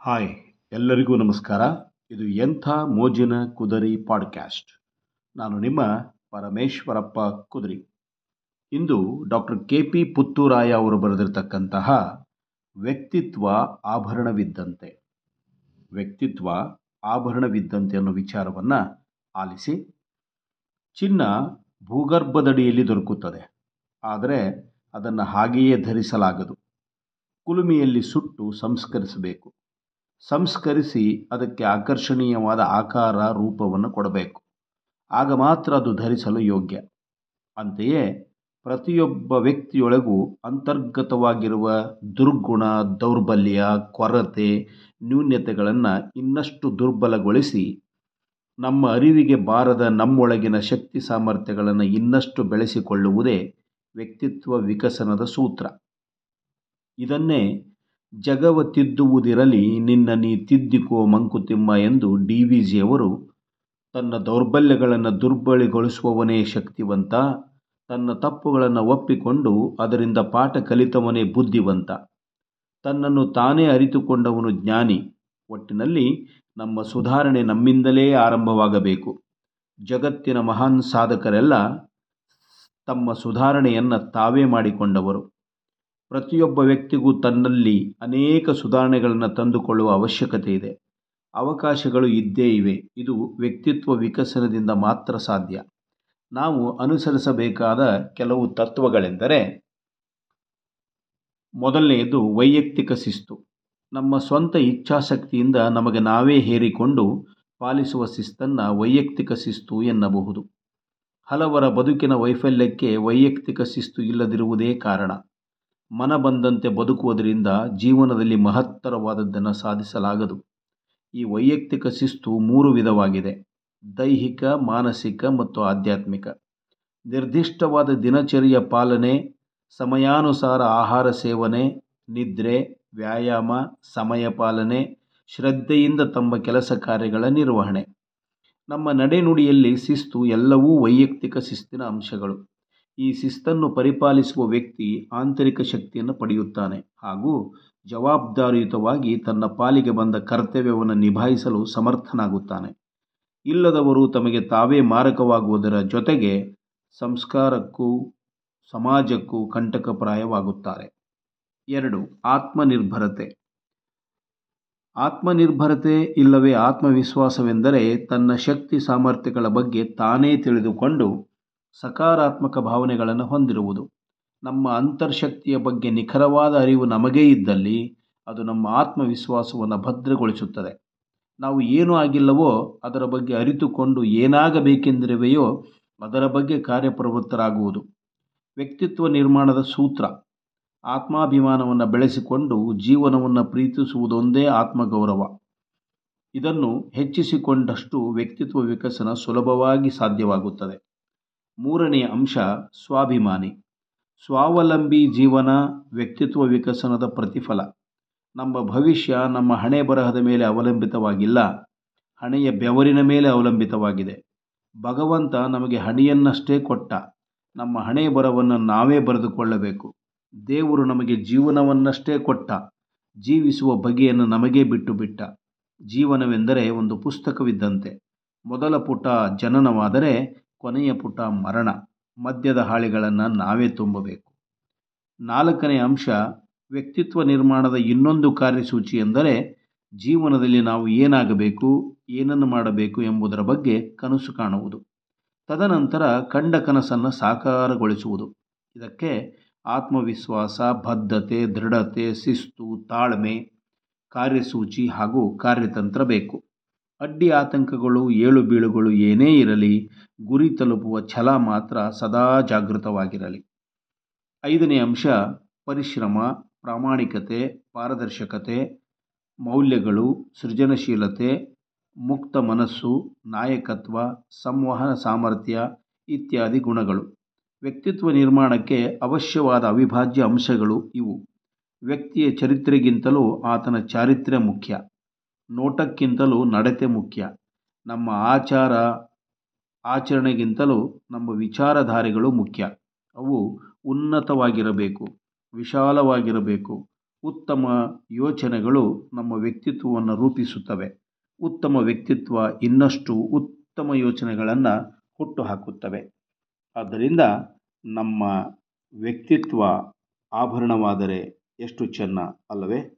Hi, ಎಲ್ಲರಿಗೂ ನಮಸ್ಕಾರ. ಇದು ಎಂಥ ಮೋಜಿನ ಕುದರಿ ಪಾಡ್ಕ್ಯಾಸ್ಟ್. ನಾನು ನಿಮ್ಮ ಪರಮೇಶ್ವರಪ್ಪ ಕುದರಿ. ಇಂದು ಡಾಕ್ಟರ್ ಕೆ ಪಿ ಪುತ್ತೂರಾಯ ಅವರು ಬರೆದಿರತಕ್ಕಂತಹ ವ್ಯಕ್ತಿತ್ವ ಆಭರಣವಿದ್ದಂತೆ. ವ್ಯಕ್ತಿತ್ವ ಆಭರಣವಿದ್ದಂತೆ ಅನ್ನೋ ವಿಚಾರವನ್ನು ಆಲಿಸಿ, ಚಿನ್ನ ಭೂಗರ್ಭದಡಿಯಲ್ಲಿ ದೊರಕುತ್ತದೆ. ಆದರೆ ಅದನ್ನು ಹಾಗೆಯೇ ಧರಿಸಲಾಗದು. ಕುಲುಮೆಯಲ್ಲಿ ಸುಟ್ಟು ಸಂಸ್ಕರಿಸಬೇಕು. ಸಂಸ್ಕರಿಸಿ ಅದಕ್ಕೆ ಆಕರ್ಷಣೀಯವಾದ ಆಕಾರ ರೂಪವನ್ನು ಕೊಡಬೇಕು. ಆಗ ಮಾತ್ರ ಅದು ಧರಿಸಲು ಯೋಗ್ಯ. ಅಂತೆಯೇ ಪ್ರತಿಯೊಬ್ಬ ವ್ಯಕ್ತಿಯೊಳಗೂ ಅಂತರ್ಗತವಾಗಿರುವ ದುರ್ಗುಣ, ದೌರ್ಬಲ್ಯ, ಕೊರತೆ ನ್ಯೂನ್ಯತೆಗಳನ್ನು ಇನ್ನಷ್ಟು ದುರ್ಬಲಗೊಳಿಸಿ ನಮ್ಮ ಅರಿವಿಗೆ ಬಾರದ ನಮ್ಮೊಳಗಿನ ಶಕ್ತಿ ಸಾಮರ್ಥ್ಯಗಳನ್ನು ಇನ್ನಷ್ಟು ಬೆಳೆಸಿಕೊಳ್ಳುವುದೇ ವ್ಯಕ್ತಿತ್ವ ವಿಕಸನದ ಸೂತ್ರ. ಇದನ್ನೇ ಜಗವ ತಿದ್ದುವುದಿರಲಿ ನಿನ್ನ ನೀ ತಿದ್ದಿಕೋ ಮಂಕುತಿಮ್ಮ ಎಂದು ಡಿ ವಿ ಜಿಯವರು ತನ್ನ ದೌರ್ಬಲ್ಯಗಳನ್ನು ದುರ್ಬಳಿಗೊಳಿಸುವವನೇ ಶಕ್ತಿವಂತ, ತನ್ನ ತಪ್ಪುಗಳನ್ನು ಒಪ್ಪಿಕೊಂಡು ಅದರಿಂದ ಪಾಠ ಕಲಿತವನೇ ಬುದ್ಧಿವಂತ. ತನ್ನನ್ನು ತಾನೇ ಅರಿತುಕೊಂಡವನು ಜ್ಞಾನಿ. ಒಟ್ಟಿನಲ್ಲಿ ನಮ್ಮ ಸುಧಾರಣೆ ನಮ್ಮಿಂದಲೇ ಆರಂಭವಾಗಬೇಕು. ಜಗತ್ತಿನ ಮಹಾನ್ ಸಾಧಕರೆಲ್ಲ ತಮ್ಮ ಸುಧಾರಣೆಯನ್ನು ತಾವೇ ಮಾಡಿಕೊಂಡವರು. ಪ್ರತಿಯೊಬ್ಬ ವ್ಯಕ್ತಿಗೂ ತನ್ನಲ್ಲಿ ಅನೇಕ ಸುಧಾರಣೆಗಳನ್ನು ತಂದುಕೊಳ್ಳುವ ಅವಶ್ಯಕತೆ ಇದೆ. ಅವಕಾಶಗಳು ಇದ್ದೇ ಇವೆ. ಇದು ವ್ಯಕ್ತಿತ್ವ ವಿಕಸನದಿಂದ ಮಾತ್ರ ಸಾಧ್ಯ. ನಾವು ಅನುಸರಿಸಬೇಕಾದ ಕೆಲವು ತತ್ವಗಳೆಂದರೆ, ಮೊದಲನೆಯದು ವೈಯಕ್ತಿಕ ಶಿಸ್ತು. ನಮ್ಮ ಸ್ವಂತ ಇಚ್ಛಾಶಕ್ತಿಯಿಂದ ನಮಗೆ ನಾವೇ ಹೇರಿಕೊಂಡು ಪಾಲಿಸುವ ಶಿಸ್ತನ್ನು ವೈಯಕ್ತಿಕ ಶಿಸ್ತು ಎನ್ನಬಹುದು. ಹಲವರ ಬದುಕಿನ ವೈಫಲ್ಯಕ್ಕೆ ವೈಯಕ್ತಿಕ ಶಿಸ್ತು ಇಲ್ಲದಿರುವುದೇ ಕಾರಣ. ಮನ ಬಂದಂತೆ ಬದುಕುವುದರಿಂದ ಜೀವನದಲ್ಲಿ ಮಹತ್ತರವಾದದ್ದನ್ನು ಸಾಧಿಸಲಾಗದು. ಈ ವೈಯಕ್ತಿಕ ಶಿಸ್ತು ಮೂರು ವಿಧವಾಗಿದೆ. ದೈಹಿಕ, ಮಾನಸಿಕ ಮತ್ತು ಆಧ್ಯಾತ್ಮಿಕ. ನಿರ್ದಿಷ್ಟವಾದ ದಿನಚರಿಯ ಪಾಲನೆ, ಸಮಯಾನುಸಾರ ಆಹಾರ ಸೇವನೆ, ನಿದ್ರೆ, ವ್ಯಾಯಾಮ, ಸಮಯ ಪಾಲನೆ, ಶ್ರದ್ಧೆಯಿಂದ ತಮ್ಮ ಕೆಲಸ ಕಾರ್ಯಗಳ ನಿರ್ವಹಣೆ. ನಮ್ಮ ನಡೆನುಡಿಯಲ್ಲಿ ಶಿಸ್ತು ಎಲ್ಲವೂ ವೈಯಕ್ತಿಕ ಶಿಸ್ತಿನ ಅಂಶಗಳು. ಈ ಶಿಸ್ತನ್ನು ಪರಿಪಾಲಿಸುವ ವ್ಯಕ್ತಿ ಆಂತರಿಕ ಶಕ್ತಿಯನ್ನು ಪಡೆಯುತ್ತಾನೆ ಹಾಗೂ ಜವಾಬ್ದಾರಿಯುತವಾಗಿ ತನ್ನ ಪಾಲಿಗೆ ಬಂದ ಕರ್ತವ್ಯವನ್ನು ನಿಭಾಯಿಸಲು ಸಮರ್ಥನಾಗುತ್ತಾನೆ. ಇಲ್ಲದವರು ತಮಗೆ ತಾವೇ ಮಾರಕವಾಗುವುದರ ಜೊತೆಗೆ ಸಂಸ್ಕಾರಕ್ಕೂ ಸಮಾಜಕ್ಕೂ ಕಂಟಕಪ್ರಾಯವಾಗುತ್ತಾರೆ. ಎರಡು, ಆತ್ಮನಿರ್ಭರತೆ. ಆತ್ಮನಿರ್ಭರತೆ ಇಲ್ಲವೇ ಆತ್ಮವಿಶ್ವಾಸವೆಂದರೆ ತನ್ನ ಶಕ್ತಿ ಸಾಮರ್ಥ್ಯಗಳ ಬಗ್ಗೆ ತಾನೇ ತಿಳಿದುಕೊಂಡು ಸಕಾರಾತ್ಮಕ ಭಾವನೆಗಳನ್ನು ಹೊಂದಿರುವುದು. ನಮ್ಮ ಅಂತರ್ಶಕ್ತಿಯ ಬಗ್ಗೆ ನಿಖರವಾದ ಅರಿವು ನಮಗೇ ಇದ್ದಲ್ಲಿ ಅದು ನಮ್ಮ ಆತ್ಮವಿಶ್ವಾಸವನ್ನು ಭದ್ರಗೊಳಿಸುತ್ತದೆ. ನಾವು ಏನು ಆಗಿಲ್ಲವೋ ಅದರ ಬಗ್ಗೆ ಅರಿತುಕೊಂಡು ಏನಾಗಬೇಕೆಂದಿರುವೆಯೋ ಅದರ ಬಗ್ಗೆ ಕಾರ್ಯಪ್ರವೃತ್ತರಾಗುವುದು. ವ್ಯಕ್ತಿತ್ವ ನಿರ್ಮಾಣದ ಸೂತ್ರ. ಆತ್ಮಾಭಿಮಾನವನ್ನು ಬೆಳೆಸಿಕೊಂಡು ಜೀವನವನ್ನು ಪ್ರೀತಿಸುವುದೊಂದೇ ಆತ್ಮಗೌರವ. ಇದನ್ನು ಹೆಚ್ಚಿಸಿಕೊಂಡಷ್ಟು ವ್ಯಕ್ತಿತ್ವ ವಿಕಸನ ಸುಲಭವಾಗಿ ಸಾಧ್ಯವಾಗುತ್ತದೆ. ಮೂರನೆಯ ಅಂಶ ಸ್ವಾಭಿಮಾನಿ. ಸ್ವಾವಲಂಬಿ ಜೀವನ ವ್ಯಕ್ತಿತ್ವ ವಿಕಸನದ ಪ್ರತಿಫಲ. ನಮ್ಮ ಭವಿಷ್ಯ ನಮ್ಮ ಹಣೆ ಬರಹದ ಮೇಲೆ ಅವಲಂಬಿತವಾಗಿಲ್ಲ. ಹಣೆಯ ಬೆವರಿನ ಮೇಲೆ ಅವಲಂಬಿತವಾಗಿದೆ. ಭಗವಂತ ನಮಗೆ ಹಣೆಯನ್ನಷ್ಟೇ ಕೊಟ್ಟ. ನಮ್ಮ ಹಣೆ ಬರವನ್ನು ನಾವೇ ಬರೆದುಕೊಳ್ಳಬೇಕು. ದೇವರು ನಮಗೆ ಜೀವನವನ್ನಷ್ಟೇ ಕೊಟ್ಟ. ಜೀವಿಸುವ ಬಗೆಯನ್ನು ನಮಗೇ ಬಿಟ್ಟು ಬಿಟ್ಟ ಜೀವನವೆಂದರೆ ಒಂದು ಪುಸ್ತಕವಿದ್ದಂತೆ. ಮೊದಲ ಪುಟ ಜನನವಾದರೆ ಕೊನೆಯ ಪುಟ ಮರಣ. ಮದ್ಯದ ಹಾಳೆಗಳನ್ನು ನಾವೇ ತುಂಬಬೇಕು. ನಾಲ್ಕನೇ ಅಂಶ, ವ್ಯಕ್ತಿತ್ವ ನಿರ್ಮಾಣದ ಇನ್ನೊಂದು ಕಾರ್ಯಸೂಚಿ ಎಂದರೆ ಜೀವನದಲ್ಲಿ ನಾವು ಏನಾಗಬೇಕು, ಏನನ್ನು ಮಾಡಬೇಕು ಎಂಬುದರ ಬಗ್ಗೆ ಕನಸು ಕಾಣುವುದು. ತದನಂತರ ಕಂಡ ಕನಸನ್ನು ಸಾಕಾರಗೊಳಿಸುವುದು. ಇದಕ್ಕೆ ಆತ್ಮವಿಶ್ವಾಸ, ಬದ್ಧತೆ, ದೃಢತೆ, ಶಿಸ್ತು, ತಾಳ್ಮೆ, ಕಾರ್ಯಸೂಚಿ ಹಾಗೂ ಕಾರ್ಯತಂತ್ರ ಬೇಕು. ಅಡ್ಡಿ ಆತಂಕಗಳು, ಏಳು ಬೀಳುಗಳು ಏನೇ ಇರಲಿ, ಗುರಿ ತಲುಪುವ ಛಲ ಮಾತ್ರ ಸದಾ ಜಾಗೃತವಾಗಿರಲಿ. ಐದನೇ ಅಂಶ, ಪರಿಶ್ರಮ, ಪ್ರಾಮಾಣಿಕತೆ, ಪಾರದರ್ಶಕತೆ, ಮೌಲ್ಯಗಳು, ಸೃಜನಶೀಲತೆ, ಮುಕ್ತ ಮನಸ್ಸು, ನಾಯಕತ್ವ, ಸಂವಹನ ಸಾಮರ್ಥ್ಯ ಇತ್ಯಾದಿ ಗುಣಗಳು. ವ್ಯಕ್ತಿತ್ವ ನಿರ್ಮಾಣಕ್ಕೆ ಅವಶ್ಯವಾದ ಅವಿಭಾಜ್ಯ ಅಂಶಗಳು ಇವು. ವ್ಯಕ್ತಿಯ ಚರಿತ್ರೆಗಿಂತಲೂ ಆತನ ಚಾರಿತ್ರ್ಯ ಮುಖ್ಯ. ನೋಟಕ್ಕಿಂತಲೂ ನಡತೆ ಮುಖ್ಯ. ನಮ್ಮ ಆಚಾರ, ಆಚರಣೆಗಿಂತಲೂ ನಮ್ಮ ವಿಚಾರಧಾರೆಗಳು ಮುಖ್ಯ. ಅವು ಉನ್ನತವಾಗಿರಬೇಕು, ವಿಶಾಲವಾಗಿರಬೇಕು. ಉತ್ತಮ ಯೋಚನೆಗಳು ನಮ್ಮ ವ್ಯಕ್ತಿತ್ವವನ್ನು ರೂಪಿಸುತ್ತವೆ. ಉತ್ತಮ ವ್ಯಕ್ತಿತ್ವ ಇನ್ನಷ್ಟು ಉತ್ತಮ ಯೋಚನೆಗಳನ್ನು ಹುಟ್ಟುಹಾಕುತ್ತವೆ. ಆದ್ದರಿಂದ ನಮ್ಮ ವ್ಯಕ್ತಿತ್ವ ಆಭರಣವಾದರೆ ಎಷ್ಟು ಚೆನ್ನ ಅಲ್ಲವೇ?